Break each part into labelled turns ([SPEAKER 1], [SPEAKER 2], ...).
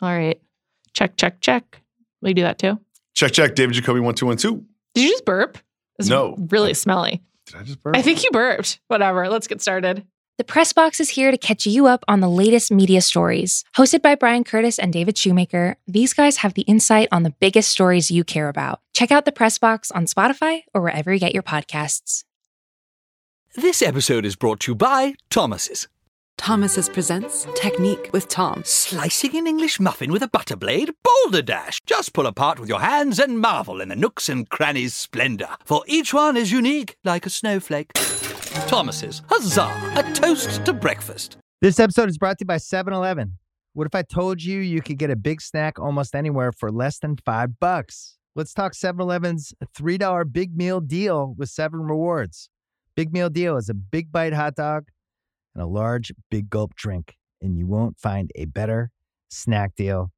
[SPEAKER 1] All right. Check, check, check. Will you do that too?
[SPEAKER 2] Check, check. David Jacoby 1212.
[SPEAKER 1] Did you just burp? It's
[SPEAKER 2] No.
[SPEAKER 1] Really smelly.
[SPEAKER 2] Did I just burp?
[SPEAKER 1] I think you burped. Whatever. Let's get started.
[SPEAKER 3] The Press Box is here to catch you up on the latest media stories. Hosted by Bryan Curtis and David Shoemaker, these guys have the insight on the biggest stories you care about. Check out the Press Box on Spotify or wherever you get your podcasts.
[SPEAKER 4] This episode is brought to you by Thomas's.
[SPEAKER 5] Thomas's presents Technique with Tom.
[SPEAKER 4] Slicing an English muffin with a butter blade? Boulder Dash! Just pull apart with your hands and marvel in the nooks and crannies' splendor, for each one is unique like a snowflake. Thomas's, huzzah! A toast to breakfast.
[SPEAKER 6] This episode is brought to you by 7 Eleven. What if I told you you could get a big snack almost anywhere for less than five bucks? Let's talk 7 Eleven's $3 big meal deal with seven rewards. Big meal deal is a big bite hot dog and a large big gulp drink, and you won't find a better snack deal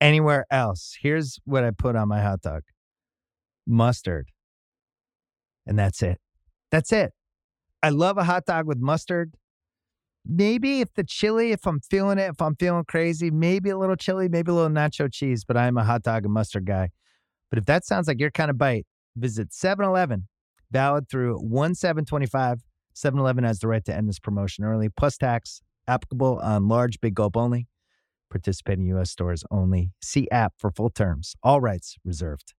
[SPEAKER 6] anywhere else. Here's what I put on my hot dog mustard. And that's it. That's it. I love a hot dog with mustard. Maybe if the chili, if I'm feeling it, if I'm feeling crazy, maybe a little chili, maybe a little nacho cheese, but I'm a hot dog and mustard guy. But if that sounds like your kind of bite, visit 7 Eleven, valid through 1 725. 7 Eleven has the right to end this promotion early, plus tax, applicable on large big gulp only. Participating U.S. stores only. See app for full terms. All rights reserved.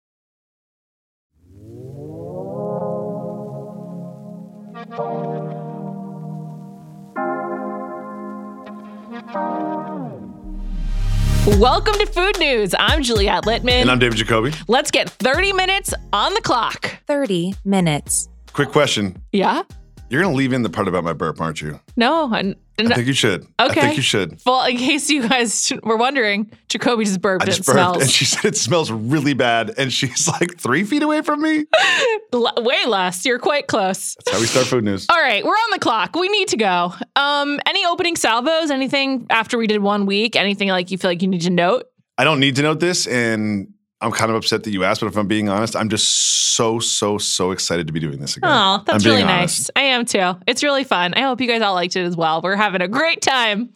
[SPEAKER 1] Welcome to Food News. I'm Juliet Litman.
[SPEAKER 2] and I'm David Jacoby.
[SPEAKER 1] Let's get 30 minutes on the clock.
[SPEAKER 3] 30 minutes.
[SPEAKER 2] Quick question.
[SPEAKER 1] Yeah?
[SPEAKER 2] You're going to leave in the part about my burp, aren't you?
[SPEAKER 1] No. I,
[SPEAKER 2] I think you should.
[SPEAKER 1] Okay, I
[SPEAKER 2] think you should.
[SPEAKER 1] well, in case you guys were wondering, Jacoby just burped.
[SPEAKER 2] I
[SPEAKER 1] and
[SPEAKER 2] just burped,
[SPEAKER 1] smells
[SPEAKER 2] and she said it smells really bad, and she's like three feet away from me.
[SPEAKER 1] Way less. You're quite close.
[SPEAKER 2] That's how we start food news.
[SPEAKER 1] All right, we're on the clock. We need to go. Um, any opening salvos? Anything after we did one week? Anything like you feel like you need to note?
[SPEAKER 2] I don't need to note this, and I'm kind of upset that you asked, but if I'm being honest, I'm just so, so, so excited to be doing this again.
[SPEAKER 1] Oh, that's really
[SPEAKER 2] being
[SPEAKER 1] nice. I am too. It's really fun. I hope you guys all liked it as well. We're having a great time.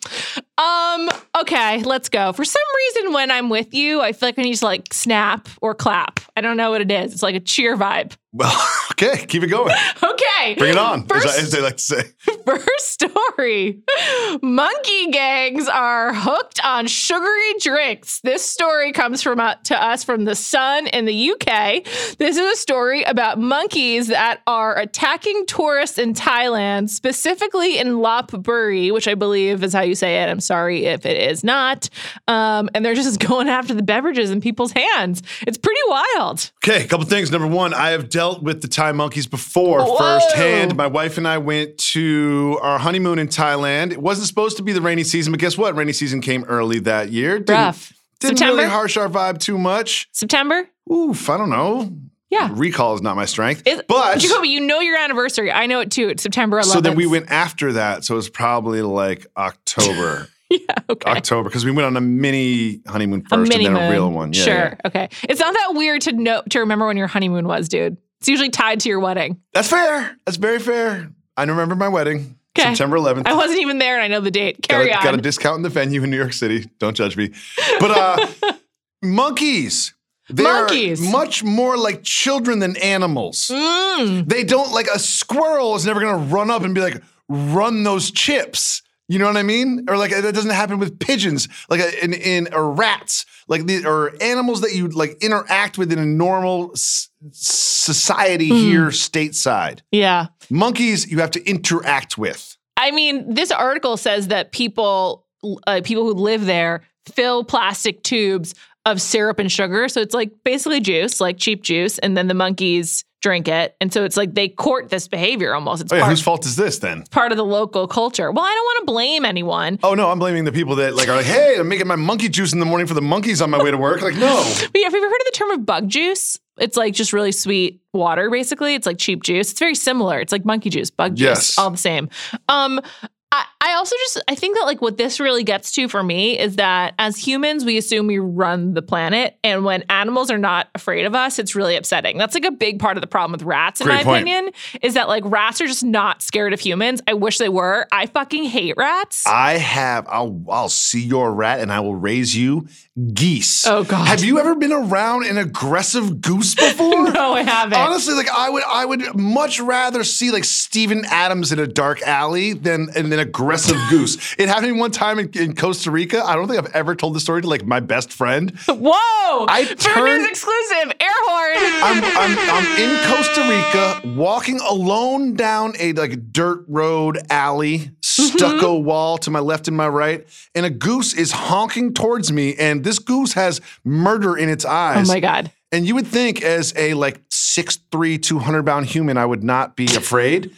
[SPEAKER 1] Um, okay, let's go. For some reason, when I'm with you, I feel like I need to like snap or clap. I don't know what it is. It's like a cheer vibe.
[SPEAKER 2] Well, okay, keep it going.
[SPEAKER 1] Okay.
[SPEAKER 2] Bring it on, as,
[SPEAKER 1] First,
[SPEAKER 2] I- as they like to say.
[SPEAKER 1] First story Monkey gangs are hooked on sugary drinks. This story comes from uh, to us from The Sun in the UK. This is a story about monkeys that are attacking tourists in Thailand, specifically in Lop Buri, which I believe is how you say it. I'm sorry if it is not. Um, and they're just going after the beverages in people's hands. It's pretty wild.
[SPEAKER 2] Okay, a couple things. Number one, I have dealt with the Thai monkeys before
[SPEAKER 1] Whoa.
[SPEAKER 2] firsthand. My wife and I went to our honeymoon in Thailand. It wasn't supposed to be the rainy season, but guess what? Rainy season came early that year. Didn't,
[SPEAKER 1] Rough.
[SPEAKER 2] Didn't
[SPEAKER 1] September?
[SPEAKER 2] really harsh our vibe too much.
[SPEAKER 1] September?
[SPEAKER 2] Oof, I don't know.
[SPEAKER 1] Yeah.
[SPEAKER 2] Recall is not my strength. But
[SPEAKER 1] Jacoby, you know your anniversary. I know it too. It's September 11th.
[SPEAKER 2] so then we went after that. So it was probably like October.
[SPEAKER 1] Yeah, okay.
[SPEAKER 2] October, because we went on a mini honeymoon
[SPEAKER 1] a
[SPEAKER 2] first
[SPEAKER 1] mini
[SPEAKER 2] and then
[SPEAKER 1] moon.
[SPEAKER 2] a real one. Yeah,
[SPEAKER 1] sure.
[SPEAKER 2] yeah.
[SPEAKER 1] Okay. It's not that weird to know to remember when your honeymoon was, dude. It's usually tied to your wedding.
[SPEAKER 2] That's fair. That's very fair. I remember my wedding.
[SPEAKER 1] 'Kay.
[SPEAKER 2] September 11th.
[SPEAKER 1] I wasn't even there and I know the date.
[SPEAKER 2] got,
[SPEAKER 1] Carry
[SPEAKER 2] a,
[SPEAKER 1] on.
[SPEAKER 2] got a discount in the venue in New York City. Don't judge me. But uh monkeys. They're
[SPEAKER 1] Monkeys.
[SPEAKER 2] are much more like children than animals.
[SPEAKER 1] Mm.
[SPEAKER 2] They don't like a squirrel is never gonna run up and be like, run those chips. You know what I mean? Or like that doesn't happen with pigeons, like uh, in in or rats, like the or animals that you like interact with in a normal s- society
[SPEAKER 1] Hmm.
[SPEAKER 2] here stateside.
[SPEAKER 1] Yeah.
[SPEAKER 2] Monkeys you have to interact with.
[SPEAKER 1] I mean, this article says that people uh, people who live there fill plastic tubes of syrup and sugar. So it's like basically juice, like cheap juice, and then the monkeys drink it. And so it's like they court this behavior almost. It's
[SPEAKER 2] Oh yeah,
[SPEAKER 1] part,
[SPEAKER 2] whose fault is this then?
[SPEAKER 1] part of the local culture. Well, I don't want to blame anyone.
[SPEAKER 2] Oh no, I'm blaming the people that like are like, hey, I'm making my monkey juice in the morning for the monkeys on my way to work. Like, no.
[SPEAKER 1] But yeah, have you ever heard of the term of bug juice? It's like just really sweet water, basically. It's like cheap juice. It's very similar. It's like monkey juice, bug juice,
[SPEAKER 2] Yes.
[SPEAKER 1] all the same. Um, I, I also just I think that like what this really gets to for me is that as humans we assume we run the planet and when animals are not afraid of us it's really upsetting. That's like a big part of the problem with rats in
[SPEAKER 2] Great
[SPEAKER 1] my
[SPEAKER 2] point.
[SPEAKER 1] opinion is that like rats are just not scared of humans. I wish they were. I fucking hate rats.
[SPEAKER 2] I have. I'll. I'll see your rat, and I will raise you geese.
[SPEAKER 1] Oh, God.
[SPEAKER 2] Have you ever been around an aggressive goose before?
[SPEAKER 1] no, I haven't.
[SPEAKER 2] Honestly, like I would, I would much rather see like Steven Adams in a dark alley than an, an aggressive goose. It happened one time in, in Costa Rica. I don't think I've ever told the story to like my best friend.
[SPEAKER 1] Whoa!
[SPEAKER 2] I
[SPEAKER 1] Food
[SPEAKER 2] turned-
[SPEAKER 1] News exclusive air horn.
[SPEAKER 2] I'm, I'm, I'm in Costa Rica, walking alone down a like dirt road alley, stucco
[SPEAKER 1] Mm-hmm.
[SPEAKER 2] wall to my left and my right, and a goose is honking towards me, and this goose has murder in its eyes.
[SPEAKER 1] oh my god.
[SPEAKER 2] And you would think, as a like 6'3", 200 pound human, I would not be afraid.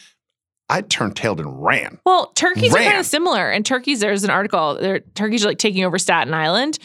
[SPEAKER 2] I turned tailed and ran.
[SPEAKER 1] Well, turkeys are kind of similar. And turkeys, there's an article. They're, turkeys are like taking over Staten Island.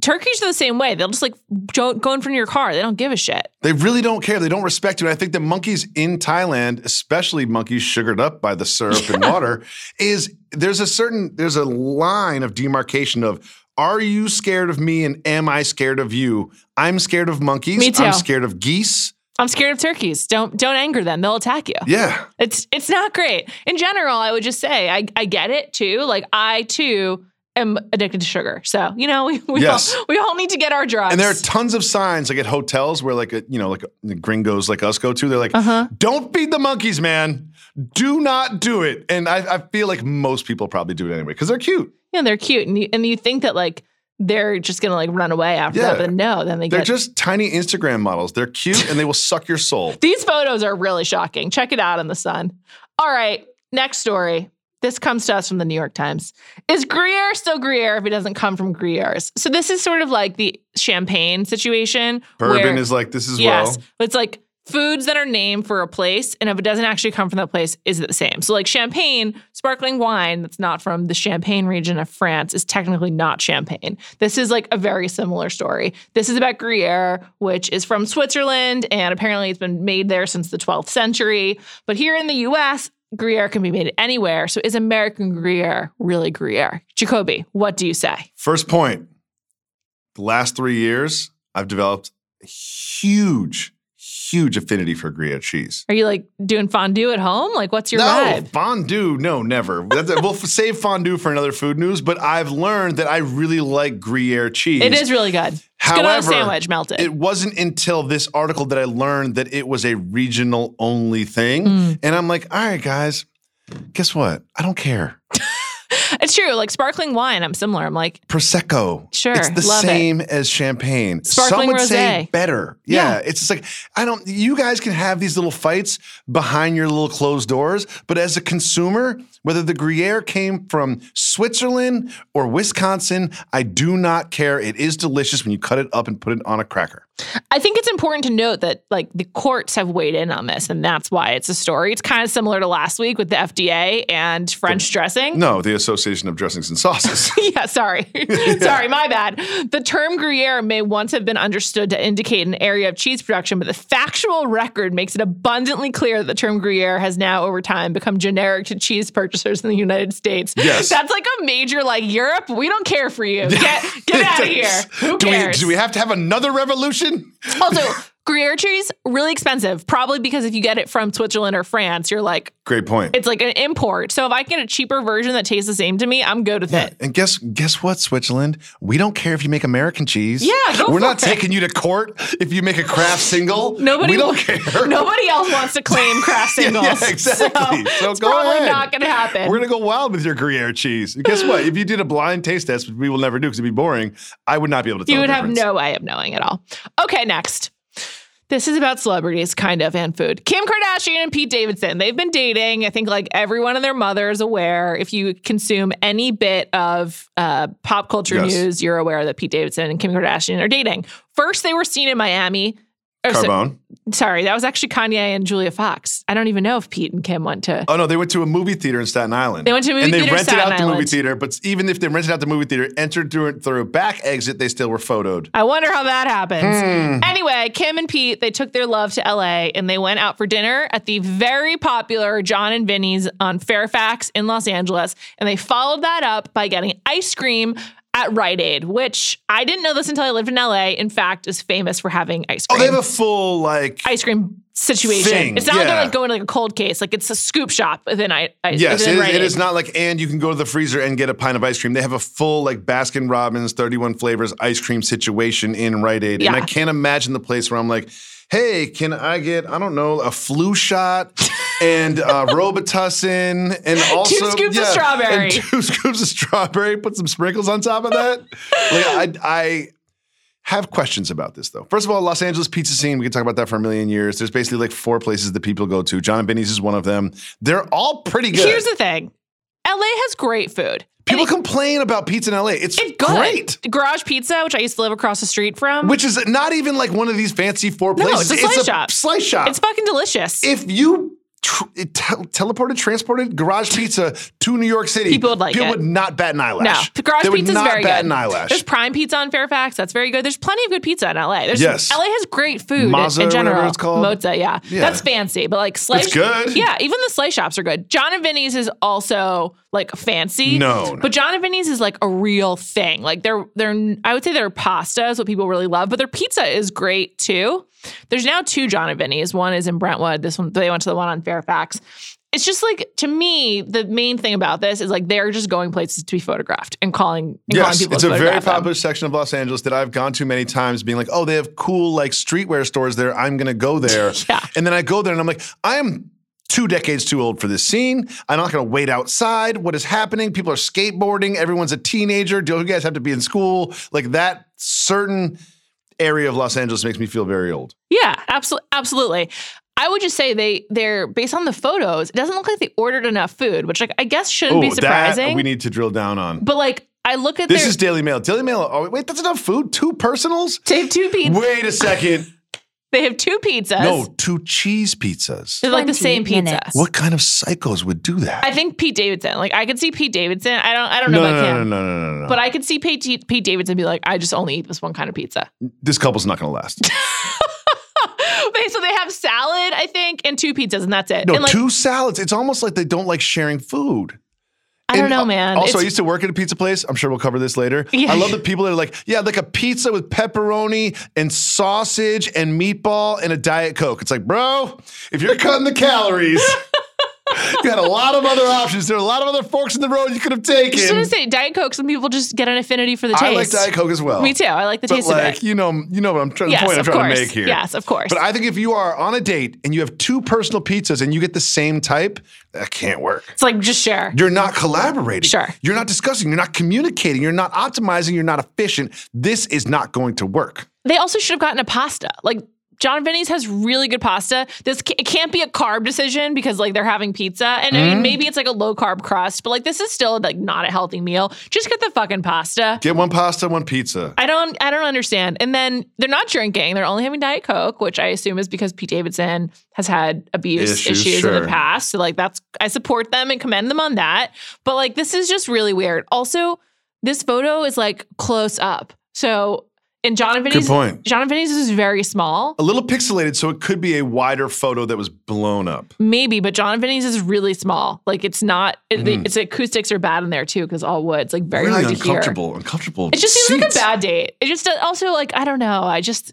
[SPEAKER 1] Turkeys are the same way. They'll just like go, go in front of your car. They don't give a shit.
[SPEAKER 2] They really don't care. They don't respect you. And I think that monkeys in Thailand, especially monkeys sugared up by the syrup and water, is there's a certain there's a line of demarcation of are you scared of me and am I scared of you? I'm scared of monkeys.
[SPEAKER 1] Me too.
[SPEAKER 2] I'm scared of geese.
[SPEAKER 1] I'm scared of turkeys. Don't don't anger them. They'll attack you.
[SPEAKER 2] Yeah.
[SPEAKER 1] It's it's not great. In general, I would just say I, I get it too. Like I too am addicted to sugar. So, you know, we, we,
[SPEAKER 2] Yes.
[SPEAKER 1] all, we all need to get our drugs.
[SPEAKER 2] And there are tons of signs like at hotels where like a, you know like a, gringos like us go to. They're like,
[SPEAKER 1] Uh-huh.
[SPEAKER 2] don't feed the monkeys, man. Do not do it. And I, I feel like most people probably do it anyway because they're cute.
[SPEAKER 1] yeah, they're cute. And you, and you think that like they're just gonna like run away after
[SPEAKER 2] Yeah.
[SPEAKER 1] that, but no, then they get.
[SPEAKER 2] They're
[SPEAKER 1] get
[SPEAKER 2] just tiny Instagram models. They're cute and they will suck your soul.
[SPEAKER 1] These photos are really shocking. Check it out in the sun. All right, next story. This comes to us from the New York Times. Is Gruyere still Gruyere if it doesn't come from Gruyères? So this is sort of like the champagne situation.
[SPEAKER 2] Bourbon
[SPEAKER 1] where-
[SPEAKER 2] is like this as
[SPEAKER 1] yes,
[SPEAKER 2] well.
[SPEAKER 1] it's like foods that are named for a place, and if it doesn't actually come from that place, is it the same? So like champagne, sparkling wine that's not from the Champagne region of France is technically not champagne. This is like a very similar story. This is about Gruyere, which is from Switzerland, and apparently it's been made there since the 12th century. But here in the U.S. Gruyere can be made anywhere. So is American Gruyere really Gruyere? Jacoby, what do you say?
[SPEAKER 2] First point. The last three years, I've developed a huge, huge affinity for Gruyere cheese.
[SPEAKER 1] Are you like doing fondue at home? Like, what's your
[SPEAKER 2] no,
[SPEAKER 1] vibe?
[SPEAKER 2] fondue, no, never. We'll save fondue for another food news, but I've learned that I really like Gruyere cheese.
[SPEAKER 1] It is really good. It's good on a
[SPEAKER 2] However,
[SPEAKER 1] sandwich, melted.
[SPEAKER 2] It wasn't until this article that I learned that it was a regional only thing.
[SPEAKER 1] Mm.
[SPEAKER 2] And I'm like, all right, guys, guess what? I don't care.
[SPEAKER 1] It's true. Like sparkling wine, I'm similar. I'm like,
[SPEAKER 2] Prosecco.
[SPEAKER 1] Sure,
[SPEAKER 2] It's the
[SPEAKER 1] love it.
[SPEAKER 2] same as champagne.
[SPEAKER 1] Sparkling
[SPEAKER 2] Some would say
[SPEAKER 1] rosé.
[SPEAKER 2] better. Yeah.
[SPEAKER 1] Yeah.
[SPEAKER 2] It's just like, I don't, you guys can have these little fights behind your little closed doors, but as a consumer, whether the Gruyere came from Switzerland or Wisconsin, I do not care. It is delicious when you cut it up and put it on a cracker.
[SPEAKER 1] I think it's important to note that like the courts have weighed in on this, and that's why it's a story. It's kind of similar to last week with the FDA and French dressing.
[SPEAKER 2] No, the Association of Dressings and Sauces.
[SPEAKER 1] yeah, sorry. sorry, my bad. The term Gruyere may once have been understood to indicate an area of cheese production, but the factual record makes it abundantly clear that the term Gruyere has now, over time, become generic to cheese purchasers in the United States.
[SPEAKER 2] Yes.
[SPEAKER 1] That's like a major, like, Europe, we don't care for you. Get, get out of here. Who
[SPEAKER 2] do we, do we have to have another revolution?
[SPEAKER 1] Also, Gruyere cheese, really expensive. Probably because if you get it from Switzerland or France, you're like,
[SPEAKER 2] Great point.
[SPEAKER 1] it's like an import. So if I can get a cheaper version that tastes the same to me, I'm good with it.
[SPEAKER 2] And guess guess what, Switzerland? We don't care if you make American cheese.
[SPEAKER 1] Yeah, go
[SPEAKER 2] we're not
[SPEAKER 1] it.
[SPEAKER 2] taking you to court if you make a craft single.
[SPEAKER 1] Nobody
[SPEAKER 2] we don't care.
[SPEAKER 1] Nobody else wants to claim craft
[SPEAKER 2] Yeah,
[SPEAKER 1] singles.
[SPEAKER 2] yeah, exactly.
[SPEAKER 1] So,
[SPEAKER 2] So
[SPEAKER 1] it's
[SPEAKER 2] go
[SPEAKER 1] probably
[SPEAKER 2] ahead.
[SPEAKER 1] not going to happen.
[SPEAKER 2] We're gonna go wild with your Gruyere cheese. And guess what? If you did a blind taste test, which we will never do because it'd be boring, I would not be able to tell.
[SPEAKER 1] you would have no way of knowing at all. Okay, next. This is about celebrities, kind of, and food. Kim Kardashian and Pete Davidson. They've been dating. I think like everyone and their mother is aware. If you consume any bit of uh, pop culture
[SPEAKER 2] Yes.
[SPEAKER 1] news, you're aware that Pete Davidson and Kim Kardashian are dating. First, they were seen in Miami Oh, so-
[SPEAKER 2] Carbone.
[SPEAKER 1] sorry, that was actually Kanye and Julia Fox. I don't even know if Pete and Kim went to.
[SPEAKER 2] Oh no, they went to a movie theater in Staten Island.
[SPEAKER 1] They went to a movie theater.
[SPEAKER 2] and they rented
[SPEAKER 1] Staten
[SPEAKER 2] out the movie theater. But even if they rented out the movie theater, entered through through a back exit, they still were photoed.
[SPEAKER 1] I wonder how that happens.
[SPEAKER 2] Hmm.
[SPEAKER 1] Anyway, Kim and Pete, they took their love to LA and they went out for dinner at the very popular John and Vinny's on Fairfax in Los Angeles. And they followed that up by getting ice cream at Rite Aid, which I didn't know this until I lived in LA. In fact, is famous for having ice cream.
[SPEAKER 2] Oh, they have a full like.
[SPEAKER 1] ice cream situation.
[SPEAKER 2] Thing,
[SPEAKER 1] it's not like they're like going to like a cold case. Like it's a scoop shop within I. I
[SPEAKER 2] Yes,
[SPEAKER 1] within
[SPEAKER 2] it is,
[SPEAKER 1] Rite
[SPEAKER 2] it
[SPEAKER 1] Aid.
[SPEAKER 2] is not like, and you can go to the freezer and get a pint of ice cream. They have a full, like, Baskin Robbins, 31 flavors ice cream situation in Rite Aid. And I can't imagine the place where I'm like, hey, can I get, I don't know, a flu shot and uh, Robitussin and also.
[SPEAKER 1] two scoops of strawberry.
[SPEAKER 2] And two scoops of strawberry, put some sprinkles on top of that. like, I, I have questions about this though. First of all, Los Angeles pizza scene, we can talk about that for a million years. There's basically like four places that people go to. John and Vinny's is one of them. They're all pretty good.
[SPEAKER 1] Here's the thing. LA has great food.
[SPEAKER 2] People
[SPEAKER 1] it-
[SPEAKER 2] complain about pizza in LA. It's,
[SPEAKER 1] it's good.
[SPEAKER 2] great.
[SPEAKER 1] Garage Pizza, which I used to live across the street from.
[SPEAKER 2] Which is not even like one of these fancy four
[SPEAKER 1] No,
[SPEAKER 2] places.
[SPEAKER 1] it's a slice shop.
[SPEAKER 2] slice shop.
[SPEAKER 1] it's fucking delicious.
[SPEAKER 2] if you tr- it tel- teleported, transported garage pizza to New York City,
[SPEAKER 1] People would like
[SPEAKER 2] people
[SPEAKER 1] it.
[SPEAKER 2] would not bat an eyelash.
[SPEAKER 1] No, garage pizza is very good.
[SPEAKER 2] an eyelash.
[SPEAKER 1] There's Prime Pizza on Fairfax. That's very good. There's plenty of good pizza in LA. There's,
[SPEAKER 2] Yes.
[SPEAKER 1] LA has great food in-
[SPEAKER 2] Mazza
[SPEAKER 1] in general.
[SPEAKER 2] whatever it's called.
[SPEAKER 1] Mozza, yeah.
[SPEAKER 2] Yeah.
[SPEAKER 1] That's fancy, but like slice.
[SPEAKER 2] It's good.
[SPEAKER 1] Yeah, even the slice shops are good. John and Vinny's is also like fancy.
[SPEAKER 2] no.
[SPEAKER 1] But John and Vinny's is like a real thing. Like they're they're I would say their pasta is what people really love, but their pizza is great too. There's now two John and Vinny's. One is in Brentwood. This one they went to the one on Fairfax. It's just like to me, the main thing about this is like they're just going places to be photographed and calling. And calling
[SPEAKER 2] Yes,
[SPEAKER 1] people
[SPEAKER 2] it's a very
[SPEAKER 1] them.
[SPEAKER 2] popular section of Los Angeles that I've gone to many times, being like, oh, they have cool like streetwear stores there. I'm gonna go there.
[SPEAKER 1] Yeah.
[SPEAKER 2] And then I go there and I'm like, I am two decades too old for this scene. I'm not gonna wait outside. What is happening? People are skateboarding, everyone's a teenager. Do you guys have to be in school? Like that certain area of Los Angeles makes me feel very old.
[SPEAKER 1] Yeah, absolutely, absolutely. I would just say they they're based on the photos. It doesn't look like they ordered enough food, which like I guess shouldn't be
[SPEAKER 2] Oh,
[SPEAKER 1] surprising.
[SPEAKER 2] that we need to drill down on.
[SPEAKER 1] but like I look at
[SPEAKER 2] This
[SPEAKER 1] their
[SPEAKER 2] is Daily Mail. Daily Mail. Oh, wait, that's enough food? Two personals?
[SPEAKER 1] have two pizzas.
[SPEAKER 2] Wait a second.
[SPEAKER 1] They have two pizzas.
[SPEAKER 2] No, two cheese pizzas.
[SPEAKER 1] they're like the same pizza.
[SPEAKER 3] minutes.
[SPEAKER 2] What kind of psychos would do that?
[SPEAKER 1] I think Pete Davidson. Like I could see Pete Davidson. I don't. I don't know
[SPEAKER 2] no,
[SPEAKER 1] about
[SPEAKER 2] no, no,
[SPEAKER 1] him.
[SPEAKER 2] no, no, no, no, no.
[SPEAKER 1] But I could see Pete, Pete Davidson be like, I just only eat this one kind of pizza.
[SPEAKER 2] this couple's not going to last.
[SPEAKER 1] Okay, so they have salad, I think, and two pizzas, and that's it.
[SPEAKER 2] No,
[SPEAKER 1] and like,
[SPEAKER 2] two salads. It's almost like they don't like sharing food.
[SPEAKER 1] I don't
[SPEAKER 2] And
[SPEAKER 1] know, man.
[SPEAKER 2] Also, I used to work at a pizza place. I'm sure we'll cover this later.
[SPEAKER 1] Yeah.
[SPEAKER 2] I love the people that are like, yeah, like a pizza with pepperoni and sausage and meatball and a Diet Coke. It's like, bro, if you're cutting the calories, you had a lot of other options. There are a lot of other forks in the road you could have
[SPEAKER 1] I was
[SPEAKER 2] taken.
[SPEAKER 1] gonna say Diet Coke. Some people just get an affinity for the taste.
[SPEAKER 2] I like Diet Coke as well.
[SPEAKER 1] Me too. I like the
[SPEAKER 2] But
[SPEAKER 1] taste
[SPEAKER 2] like,
[SPEAKER 1] of it.
[SPEAKER 2] you know, you know what I'm trying.
[SPEAKER 1] Yes,
[SPEAKER 2] the point I'm trying
[SPEAKER 1] course.
[SPEAKER 2] to make here.
[SPEAKER 1] Yes, of course.
[SPEAKER 2] But I think if you are on a date and you have two personal pizzas and you get the same type, that can't work.
[SPEAKER 1] It's like just share.
[SPEAKER 2] You're not collaborating.
[SPEAKER 1] Sure.
[SPEAKER 2] You're not discussing. You're not communicating. You're not optimizing. You're not efficient. This is not going to work.
[SPEAKER 1] They also should have gotten a pasta. Like John Vinny's has really good pasta. This ca- it can't be a carb decision because like they're having pizza, and I
[SPEAKER 2] Mm-hmm.
[SPEAKER 1] mean maybe it's like a low carb crust, but like this is still like not a healthy meal. Just get the fucking pasta.
[SPEAKER 2] Get one pasta, one pizza.
[SPEAKER 1] I don't I don't understand. And then they're not drinking. They're only having Diet Coke, which I assume is because Pete Davidson has had abuse
[SPEAKER 2] Issues,
[SPEAKER 1] issues, in the past. So like that's I support them and commend them on that. But like this is just really weird. Also, this photo is like close up. So in John and Vinny's
[SPEAKER 2] point.
[SPEAKER 1] John and Vinny's is very small.
[SPEAKER 2] A little pixelated, so it could be a wider photo that was blown up.
[SPEAKER 1] Maybe, but John and Vinny's is really small. Like it's not. It,
[SPEAKER 2] Mm.
[SPEAKER 1] Its acoustics are bad in there too because all wood. It's like very
[SPEAKER 2] really
[SPEAKER 1] hard to hear.
[SPEAKER 2] uncomfortable. Uncomfortable.
[SPEAKER 1] It just seems like a bad date. It just also like I don't know. I just.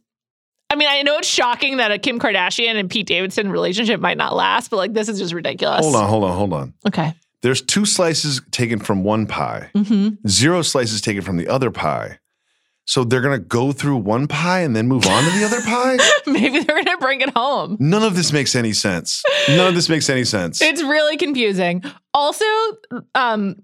[SPEAKER 1] I mean, I know it's shocking that a Kim Kardashian and Pete Davidson relationship might not last, but like this is just ridiculous.
[SPEAKER 2] Hold on, hold on, hold on.
[SPEAKER 1] Okay.
[SPEAKER 2] There's two slices taken from one pie,
[SPEAKER 1] Mm-hmm.
[SPEAKER 2] zero slices taken from the other pie. So they're gonna go through one pie and then move on to the other pie?
[SPEAKER 1] Maybe they're gonna bring it home.
[SPEAKER 2] None of this makes any sense. None of this makes any sense.
[SPEAKER 1] It's really confusing. Also, um,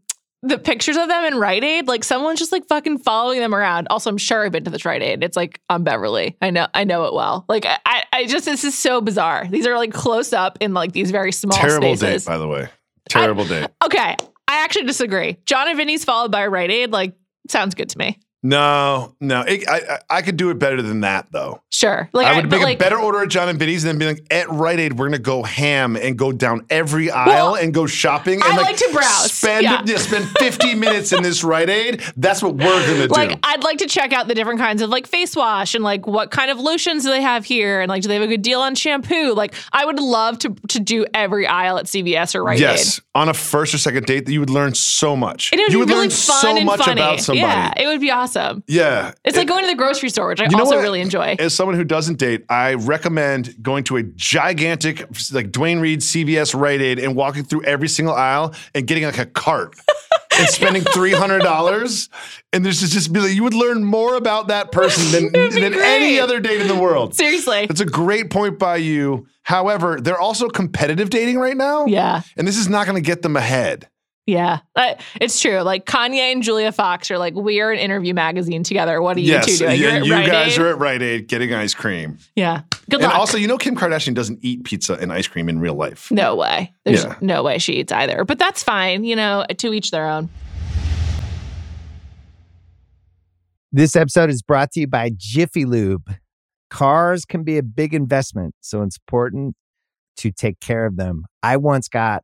[SPEAKER 1] the pictures of them in Rite Aid, like someone's just like fucking following them around. Also, I'm sure I've been to this Rite Aid. It's like on Beverly. I know, I know it well. Like I, I- I just this is so bizarre. These are like close up in like these very small
[SPEAKER 2] Terrible
[SPEAKER 1] spaces.
[SPEAKER 2] date, by the way. Terrible date.
[SPEAKER 1] Okay, I actually disagree. John and Vinny's followed by Rite Aid, like sounds good to me.
[SPEAKER 2] No, no. It, I, I I could do it better than that though.
[SPEAKER 1] Sure. Like
[SPEAKER 2] I would
[SPEAKER 1] but
[SPEAKER 2] make
[SPEAKER 1] like,
[SPEAKER 2] a better order at John and Vinny's and then be like, at Rite Aid, we're gonna go ham and go down every aisle and go shopping. And
[SPEAKER 1] I like to browse.
[SPEAKER 2] Spend
[SPEAKER 1] Yeah.
[SPEAKER 2] spend 50 minutes in this Rite Aid. That's what we're gonna do. Like.
[SPEAKER 1] I'd like to check out the different kinds of like face wash and like what kind of lotions do they have here and like do they have a good deal on shampoo? Like I would love to to do every aisle at CVS or Rite
[SPEAKER 2] yes,
[SPEAKER 1] Aid.
[SPEAKER 2] on a first or second date, you would learn so much.
[SPEAKER 1] And it would
[SPEAKER 2] you
[SPEAKER 1] be
[SPEAKER 2] would
[SPEAKER 1] really
[SPEAKER 2] learn
[SPEAKER 1] fun
[SPEAKER 2] so
[SPEAKER 1] and
[SPEAKER 2] much
[SPEAKER 1] funny.
[SPEAKER 2] about somebody.
[SPEAKER 1] Yeah, it would be awesome.
[SPEAKER 2] Yeah.
[SPEAKER 1] It's like going to the grocery store, which I
[SPEAKER 2] You know
[SPEAKER 1] also
[SPEAKER 2] what?
[SPEAKER 1] really enjoy.
[SPEAKER 2] As someone who doesn't date, I recommend going to a gigantic, like Duane Reade CVS Rite Aid and walking through every single aisle and getting like a cart and spending three hundred dollars. And there's just, just be like, you would learn more about that person than, than any other date in the world.
[SPEAKER 1] Seriously.
[SPEAKER 2] That's a great point by you. However, they're also competitive dating right now.
[SPEAKER 1] Yeah.
[SPEAKER 2] And this is not going to get them ahead.
[SPEAKER 1] Yeah. Uh, it's true. Like Kanye and Julia Fox are like, we're an interview magazine together. What are you
[SPEAKER 2] yes,
[SPEAKER 1] two doing? You're
[SPEAKER 2] and you
[SPEAKER 1] Rite
[SPEAKER 2] guys
[SPEAKER 1] Aid?
[SPEAKER 2] are at Rite Aid getting ice cream.
[SPEAKER 1] Yeah. Good
[SPEAKER 2] and
[SPEAKER 1] luck.
[SPEAKER 2] also, you know, Kim Kardashian doesn't eat pizza and ice cream in real life.
[SPEAKER 1] no way. There's
[SPEAKER 2] Yeah.
[SPEAKER 1] no way she eats either. But that's fine. You know, to each their own.
[SPEAKER 6] This episode is brought to you by Jiffy Lube. Cars can be a big investment, so it's important to take care of them. I once got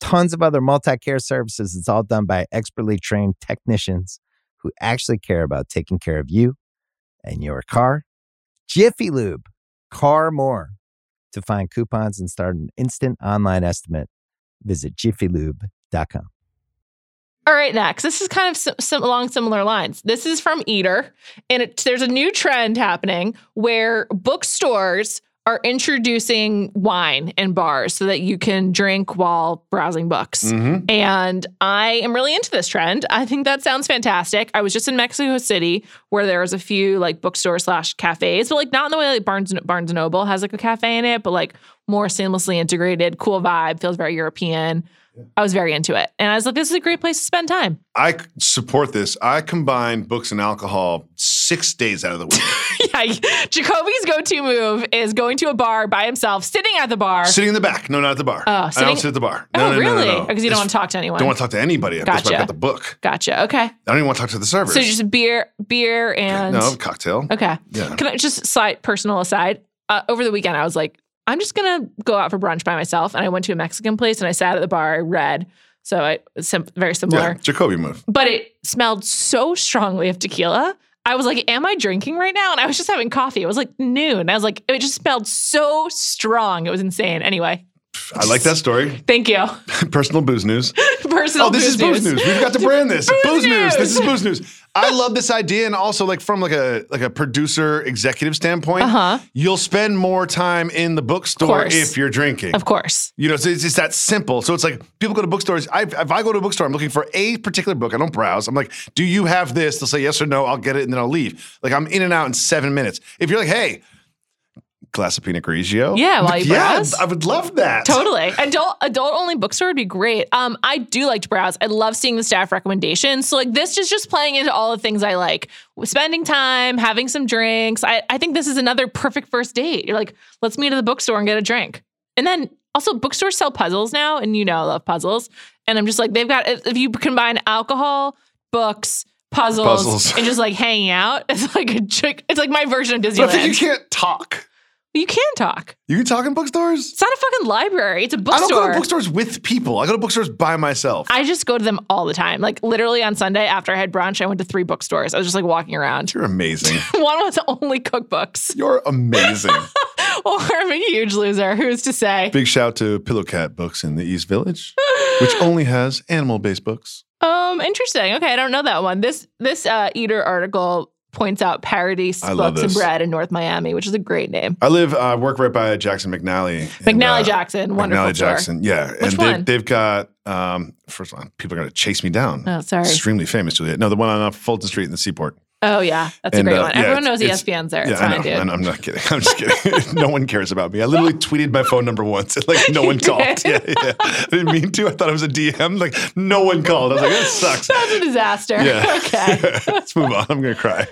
[SPEAKER 6] tons of other multi care services. It's all done by expertly trained technicians who actually care about taking care of you and your car. Jiffy Lube, car more. To find coupons and start an instant online estimate, visit jiffylube.com.
[SPEAKER 1] All right, next. This is kind of sim- sim- along similar lines. This is from Eater, and it, there's a new trend happening where bookstores are introducing wine in bars so that you can drink while browsing books.
[SPEAKER 2] Mm-hmm.
[SPEAKER 1] And I am really into this trend. I think that sounds fantastic. I was just in Mexico City where there was a few like bookstore slash cafes, but like not in the way like Barnes Barnes Noble has like a cafe in it, but like more seamlessly integrated, cool vibe, feels very European. I was very into it. And I was like, this is a great place to spend time.
[SPEAKER 2] I support this. I combine books and alcohol six days out of the week.
[SPEAKER 1] yeah, Jacoby's go-to move is going to a bar by himself, sitting at the bar.
[SPEAKER 2] sitting in the back. No, not at the bar.
[SPEAKER 1] Oh,
[SPEAKER 2] I
[SPEAKER 1] sitting-
[SPEAKER 2] don't sit at the bar. No,
[SPEAKER 1] oh,
[SPEAKER 2] no, no,
[SPEAKER 1] really?
[SPEAKER 2] no, no.
[SPEAKER 1] Because you don't
[SPEAKER 2] It's-
[SPEAKER 1] want to talk to anyone.
[SPEAKER 2] Don't want to talk to anybody. That's why
[SPEAKER 1] Gotcha.
[SPEAKER 2] I got the book.
[SPEAKER 1] Gotcha. Okay.
[SPEAKER 2] I don't even want to talk to the servers.
[SPEAKER 1] So just beer, beer, and
[SPEAKER 2] no cocktail.
[SPEAKER 1] okay.
[SPEAKER 2] Yeah.
[SPEAKER 1] Can I just slight personal aside? Uh, over the weekend, I was like, I'm just gonna go out for brunch by myself, and I went to a Mexican place and I sat at the bar. I read, so I sim- very similar,
[SPEAKER 2] Yeah, Jacoby move.
[SPEAKER 1] but it smelled so strongly of tequila. I was like, "Am I drinking right now?" And I was just having coffee. It was like noon. I was like, it just smelled so strong. It was insane. Anyway,
[SPEAKER 2] I like that story.
[SPEAKER 1] thank you.
[SPEAKER 2] Personal booze news.
[SPEAKER 1] Personal.
[SPEAKER 2] Oh, this is booze news. We've got to brand this.
[SPEAKER 1] Booze
[SPEAKER 2] booze news. This is booze news. I love this idea, and also like from like a like a producer executive standpoint,
[SPEAKER 1] Uh-huh.
[SPEAKER 2] you'll spend more time in the bookstore if you're drinking.
[SPEAKER 1] Of course.
[SPEAKER 2] You know, so it's, it's that simple. So it's like people go to bookstores. I, if I go to a bookstore, I'm looking for a particular book. I don't browse. I'm like, do you have this? They'll say yes or no. I'll get it and then I'll leave. Like I'm in and out in seven minutes. If you're like, hey, glass of Pinot Grigio.
[SPEAKER 1] Yeah, while you
[SPEAKER 2] yeah,
[SPEAKER 1] browse.
[SPEAKER 2] I would love that.
[SPEAKER 1] Totally. Adult adult only bookstore would be great. Um, I do like to browse. I love seeing the staff recommendations. So like this is just playing into all the things I like. Spending time, having some drinks. I, I think this is another perfect first date. You're like, let's meet at the bookstore and get a drink. And then also bookstores sell puzzles now, and you know I love puzzles. And I'm just like, they've got if you combine alcohol, books, puzzles,
[SPEAKER 2] Puzzles.
[SPEAKER 1] and just like hanging out, it's like a trick. It's like my version of
[SPEAKER 2] But
[SPEAKER 1] Disneyland.
[SPEAKER 2] think you can't talk.
[SPEAKER 1] You can talk.
[SPEAKER 2] You can talk in bookstores?
[SPEAKER 1] It's not a fucking library. It's a bookstore.
[SPEAKER 2] I don't go to bookstores with people. I go to bookstores by myself.
[SPEAKER 1] I just go to them all the time. Like literally on Sunday after I had brunch, I went to three bookstores. I was just like walking around.
[SPEAKER 2] You're amazing.
[SPEAKER 1] One was only cookbooks.
[SPEAKER 2] You're amazing.
[SPEAKER 1] Or I'm a huge loser. Who's to say?
[SPEAKER 2] Big shout to Pillow Cat Books in the East Village, which only has animal-based books.
[SPEAKER 1] Um, interesting. Okay, I don't know that one. This this uh, eater article points out Paradise
[SPEAKER 2] I love
[SPEAKER 1] and. Bread in North Miami, which is a great name.
[SPEAKER 2] I live, I work right by Jackson McNally. and,
[SPEAKER 1] McNally
[SPEAKER 2] uh,
[SPEAKER 1] Jackson, wonderful
[SPEAKER 2] McNally
[SPEAKER 1] store.
[SPEAKER 2] Jackson, yeah.
[SPEAKER 1] Which
[SPEAKER 2] and
[SPEAKER 1] one?
[SPEAKER 2] They've, they've got, um, first of all, people are going to chase me down.
[SPEAKER 1] Oh, sorry.
[SPEAKER 2] Extremely famous, to Juliet. No, the one on uh, Fulton Street in the Seaport.
[SPEAKER 1] Oh yeah, that's
[SPEAKER 2] And,
[SPEAKER 1] a great
[SPEAKER 2] uh,
[SPEAKER 1] one.
[SPEAKER 2] yeah,
[SPEAKER 1] Everyone knows
[SPEAKER 2] it's-
[SPEAKER 1] ESPN's there.
[SPEAKER 2] Yeah,
[SPEAKER 1] It's
[SPEAKER 2] I
[SPEAKER 1] fine,
[SPEAKER 2] know.
[SPEAKER 1] dude.
[SPEAKER 2] and I'm not kidding. I'm just kidding. no one cares about me. I literally tweeted my phone number once. and, Like no one called. Yeah, yeah. I didn't mean to. I thought it was a DM. Like no one called. I was like, that sucks.
[SPEAKER 1] That's a disaster.
[SPEAKER 2] Yeah.
[SPEAKER 1] Okay.
[SPEAKER 2] Let's move on. I'm gonna cry.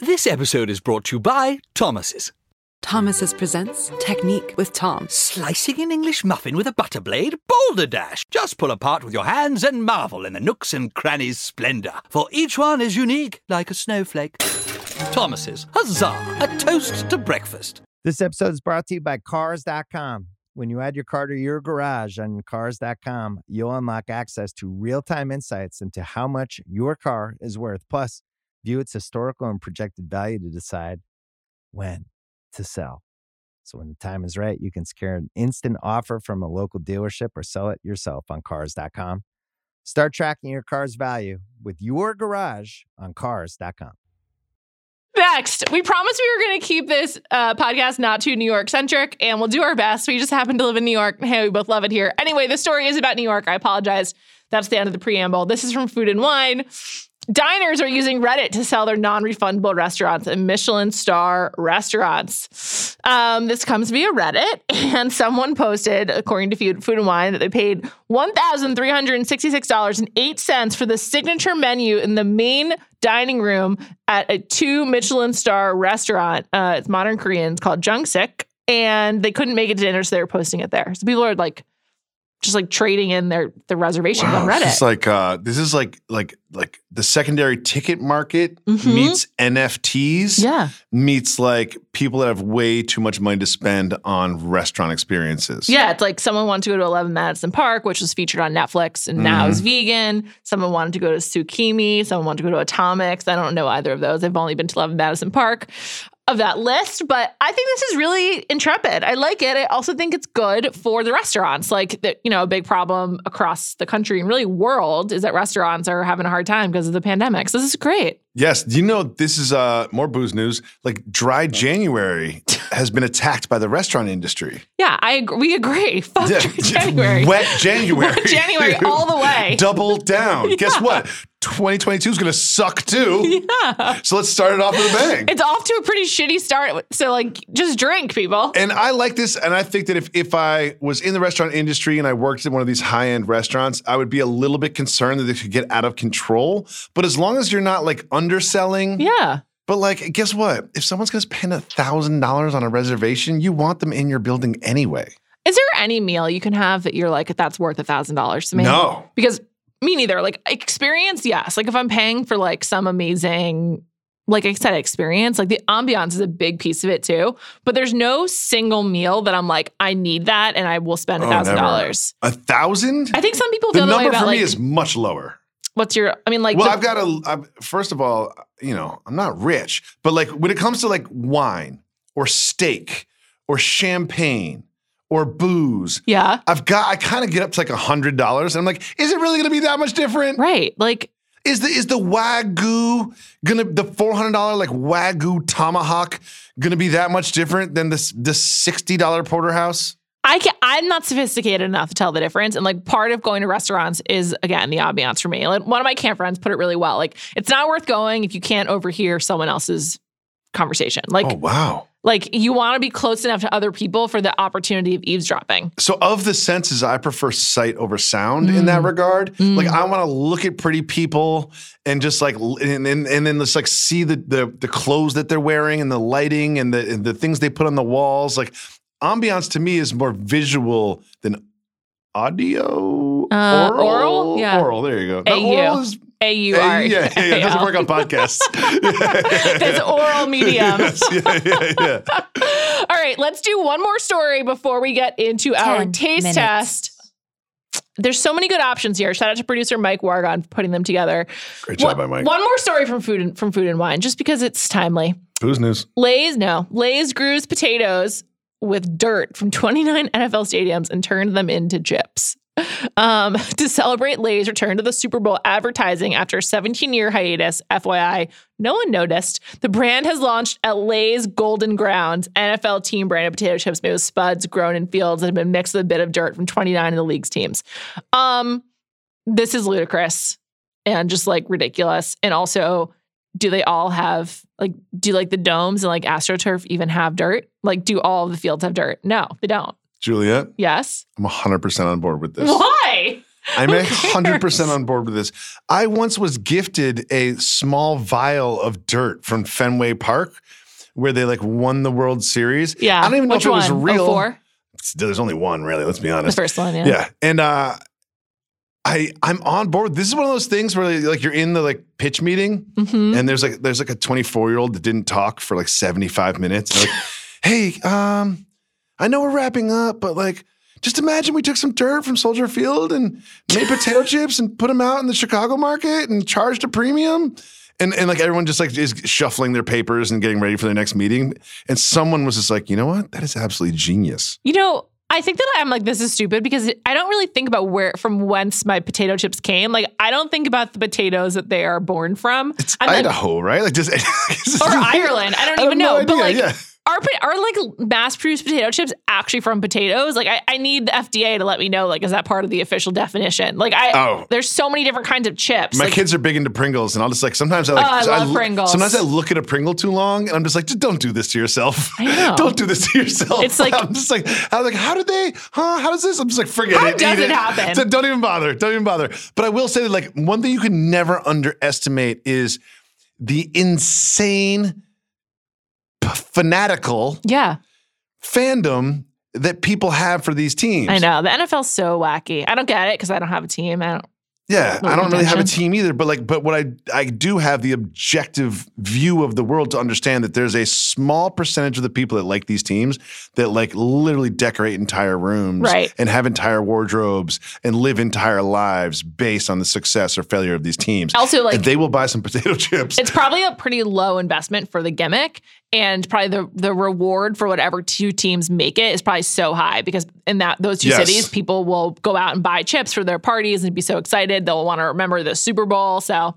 [SPEAKER 4] This episode is brought to you by Thomas's.
[SPEAKER 5] Thomas's presents Technique with Tom.
[SPEAKER 4] Slicing an English muffin with a butter blade? Boulder Dash! Just pull apart with your hands and marvel in the nooks and crannies' splendor, for each one is unique like a snowflake. Thomas's, huzzah! A toast to breakfast.
[SPEAKER 6] This episode is brought to you by Cars.com. When you add your car to your garage on Cars.com, you'll unlock access to real time insights into how much your car is worth. Plus, view its historical and projected value to decide when to sell. So, when the time is right, you can secure an instant offer from a local dealership or sell it yourself on Cars.com. Start tracking your car's value with your garage on Cars.com.
[SPEAKER 1] Next, we promised we were going to keep this uh, podcast not too New York centric, and we'll do our best. We just happen to live in New York. Hey, we both love it here. Anyway, the story is about New York. I apologize. That's the end of the preamble. This is from Food and Wine. Diners are using Reddit to sell their non refundable restaurants and Michelin star restaurants. Um, this comes via Reddit, and someone posted, according to Food, and Wine, that they paid $1,366.08 for the signature menu in the main dining room at a two Michelin star restaurant. Uh, it's modern Korean. It's called Jungsik. And they couldn't make it to dinner, so they were posting it there. So people are like, just like trading in their their reservations on Reddit.
[SPEAKER 2] It's like uh, this is like like like the secondary ticket market
[SPEAKER 1] Mhm.
[SPEAKER 2] meets NFTs
[SPEAKER 1] yeah.
[SPEAKER 2] meets like people that have way too much money to spend on restaurant experiences.
[SPEAKER 1] Yeah, it's like someone wanted to go to 11 Madison Park, which was featured on Netflix and now
[SPEAKER 2] Mm-hmm.
[SPEAKER 1] is vegan. Someone wanted to go to Tsukimi. Someone wanted to go to Atomix. I don't know either of those. I've only been to 11 Madison Park of that list, but I think this is really intrepid. I like it. I also think it's good for the restaurants. Like, the, you know, a big problem across the country and really world is that restaurants are having a hard time because of the pandemic. So this is great.
[SPEAKER 2] Yes. Do you know this is uh, more booze news? Like dry January has been attacked by the restaurant industry.
[SPEAKER 1] Yeah, I agree. we agree. Fuck
[SPEAKER 2] Yeah,
[SPEAKER 1] January.
[SPEAKER 2] Wet January.
[SPEAKER 1] Wet January all the way.
[SPEAKER 2] Double down. Guess what? 2022 is going to suck too.
[SPEAKER 1] Yeah.
[SPEAKER 2] So let's start it off with a bang.
[SPEAKER 1] It's off to a pretty shitty start. So, like, just drink, people.
[SPEAKER 2] And I like this, and I think that if if I was in the restaurant industry and I worked at one of these high end restaurants, I would be a little bit concerned that they could get out of control. But as long as you're not like underselling,
[SPEAKER 1] Yeah.
[SPEAKER 2] But like, guess what? If someone's gonna spend a thousand dollars on a reservation, you want them in your building anyway.
[SPEAKER 1] Is there any meal you can have that you're like, that's worth a thousand dollars to me?
[SPEAKER 2] No.
[SPEAKER 1] Because me neither. Like experience, yes. Like if I'm paying for like some amazing, like I said, experience, like the ambiance is a big piece of it too. But there's no single meal that I'm like, I need that and I will spend
[SPEAKER 2] oh,
[SPEAKER 1] a
[SPEAKER 2] thousand
[SPEAKER 1] dollars.
[SPEAKER 2] A thousand?
[SPEAKER 1] I think some people
[SPEAKER 2] The
[SPEAKER 1] feel that way
[SPEAKER 2] number
[SPEAKER 1] about
[SPEAKER 2] for me
[SPEAKER 1] like
[SPEAKER 2] is much lower.
[SPEAKER 1] what's your I mean, like
[SPEAKER 2] well,
[SPEAKER 1] the-
[SPEAKER 2] I've got a. I'm, first of all, you know, I'm not rich, but like when it comes to like wine or steak or champagne or booze,
[SPEAKER 1] yeah.
[SPEAKER 2] I've got. I kind of get up to like a hundred dollars, and I'm like, is it really going to be that much different?
[SPEAKER 1] Right. Like
[SPEAKER 2] Is the is the wagyu gonna the four hundred dollar like wagyu tomahawk gonna be that much different than this the sixty dollar porterhouse?
[SPEAKER 1] I can I'm not sophisticated enough to tell the difference. And like part of going to restaurants is again the ambiance for me. Like one of my camp friends put it really well. Like it's not worth going if you can't overhear someone else's conversation. Like
[SPEAKER 2] oh wow!
[SPEAKER 1] Like you want to be close enough to other people for the opportunity of eavesdropping.
[SPEAKER 2] So of the senses, I prefer sight over sound in that regard.
[SPEAKER 1] Mm.
[SPEAKER 2] Like I want to look at pretty people and just like and, and, and then just like see the, the the clothes that they're wearing and the lighting and the and the things they put on the walls. Like ambiance to me is more visual than audio.
[SPEAKER 1] Uh, oral? Yeah.
[SPEAKER 2] oral. There you go. No,
[SPEAKER 1] AU.
[SPEAKER 2] oral is
[SPEAKER 1] A U
[SPEAKER 2] yeah, yeah, yeah, it doesn't work on podcasts.
[SPEAKER 1] That's oral medium.
[SPEAKER 2] Yes, yeah, yeah, yeah.
[SPEAKER 1] All right, let's do one more story before we get into our taste
[SPEAKER 3] minutes.
[SPEAKER 1] test. There's so many good options here. Shout out to producer Mike Wargon for putting them together.
[SPEAKER 2] Great job
[SPEAKER 1] one,
[SPEAKER 2] by Mike.
[SPEAKER 1] One more story from food and from food and wine, just because it's timely.
[SPEAKER 2] Who's news?
[SPEAKER 1] Lay's no. Lay's grews potatoes with dirt from 29 NFL stadiums and turned them into chips. Um, to celebrate Lay's return to the Super Bowl advertising after a 17 year hiatus, FYI, no one noticed. The brand has launched at Lay's Golden Grounds, NFL team branded potato chips made with spuds grown in fields that have been mixed with a bit of dirt from 29 of the league's teams. Um, this is ludicrous. and just like ridiculous? And also, do they all have like do like the domes and like AstroTurf even have dirt? Like, do all the fields have dirt? No, they don't.
[SPEAKER 2] Juliet,
[SPEAKER 1] Yes.
[SPEAKER 2] I'm 100% on board with this.
[SPEAKER 1] Why?
[SPEAKER 2] I'm 100%
[SPEAKER 1] cares?
[SPEAKER 2] on board with this. I once was gifted a small vial of dirt from Fenway Park where they like won the World Series.
[SPEAKER 1] Yeah.
[SPEAKER 2] I don't even know
[SPEAKER 1] Which
[SPEAKER 2] if it was real.
[SPEAKER 1] 04?
[SPEAKER 2] There's only one, really. Let's be honest.
[SPEAKER 1] The first one, yeah.
[SPEAKER 2] Yeah. And uh I I'm on board. This is one of those things where like you're in the like pitch meeting
[SPEAKER 1] Mhm.
[SPEAKER 2] and there's like there's like a 24 year old that didn't talk for like 75 minutes. Like, hey, um, I know we're wrapping up, but like just imagine we took some dirt from Soldier Field and made potato chips and put them out in the Chicago market and charged a premium. And, and like everyone just like is shuffling their papers and getting ready for their next meeting. And someone was just like, you know what? That is absolutely genius.
[SPEAKER 1] You know, I think that I'm like, this is stupid because I don't really think about where from whence my potato chips came. Like, I don't think about the potatoes that they are born from.
[SPEAKER 2] It's
[SPEAKER 1] I'm like-
[SPEAKER 2] Idaho, right? Like just
[SPEAKER 1] or Ireland. I don't
[SPEAKER 2] I
[SPEAKER 1] even know.
[SPEAKER 2] no
[SPEAKER 1] but like,
[SPEAKER 2] yeah.
[SPEAKER 1] Are, are like mass produced potato chips actually from potatoes? Like, I, I need the FDA to let me know, like, is that part of the official definition? Like, I,
[SPEAKER 2] Oh.
[SPEAKER 1] there's so many different kinds of chips.
[SPEAKER 2] My
[SPEAKER 1] Like,
[SPEAKER 2] kids are big into Pringles, and I'll just like sometimes I like.
[SPEAKER 1] Oh, I love
[SPEAKER 2] lo-
[SPEAKER 1] Pringles.
[SPEAKER 2] Sometimes I look at a Pringle too long, and I'm just like, just don't do this to yourself.
[SPEAKER 1] I know.
[SPEAKER 2] don't do this to yourself.
[SPEAKER 1] It's like-
[SPEAKER 2] I'm just like, I'm like, how did they? Huh? How does this? I'm just like, forget
[SPEAKER 1] How
[SPEAKER 2] it.
[SPEAKER 1] does
[SPEAKER 2] eat
[SPEAKER 1] it happen?
[SPEAKER 2] So don't even bother. Don't even bother. But I will say that like one thing you can never underestimate is the insane, fanatical
[SPEAKER 1] yeah,
[SPEAKER 2] fandom that people have for these teams.
[SPEAKER 1] I know. The NFL's so wacky. I don't get it because I don't have a team. I don't.
[SPEAKER 2] Yeah, I don't really have a team either, but like, but what I I do have the objective view of the world to understand that there's a small percentage of the people that like these teams that like literally decorate entire rooms,
[SPEAKER 1] Right.
[SPEAKER 2] and have entire wardrobes and live entire lives based on the success or failure of these teams.
[SPEAKER 1] Also, like,
[SPEAKER 2] and they will buy some potato chips.
[SPEAKER 1] it's probably a pretty low investment for the gimmick and probably the the reward for whatever two teams make it is probably so high because in that those two
[SPEAKER 2] Yes.
[SPEAKER 1] cities people will go out and buy chips for their parties and be so excited they'll want to remember the Super Bowl so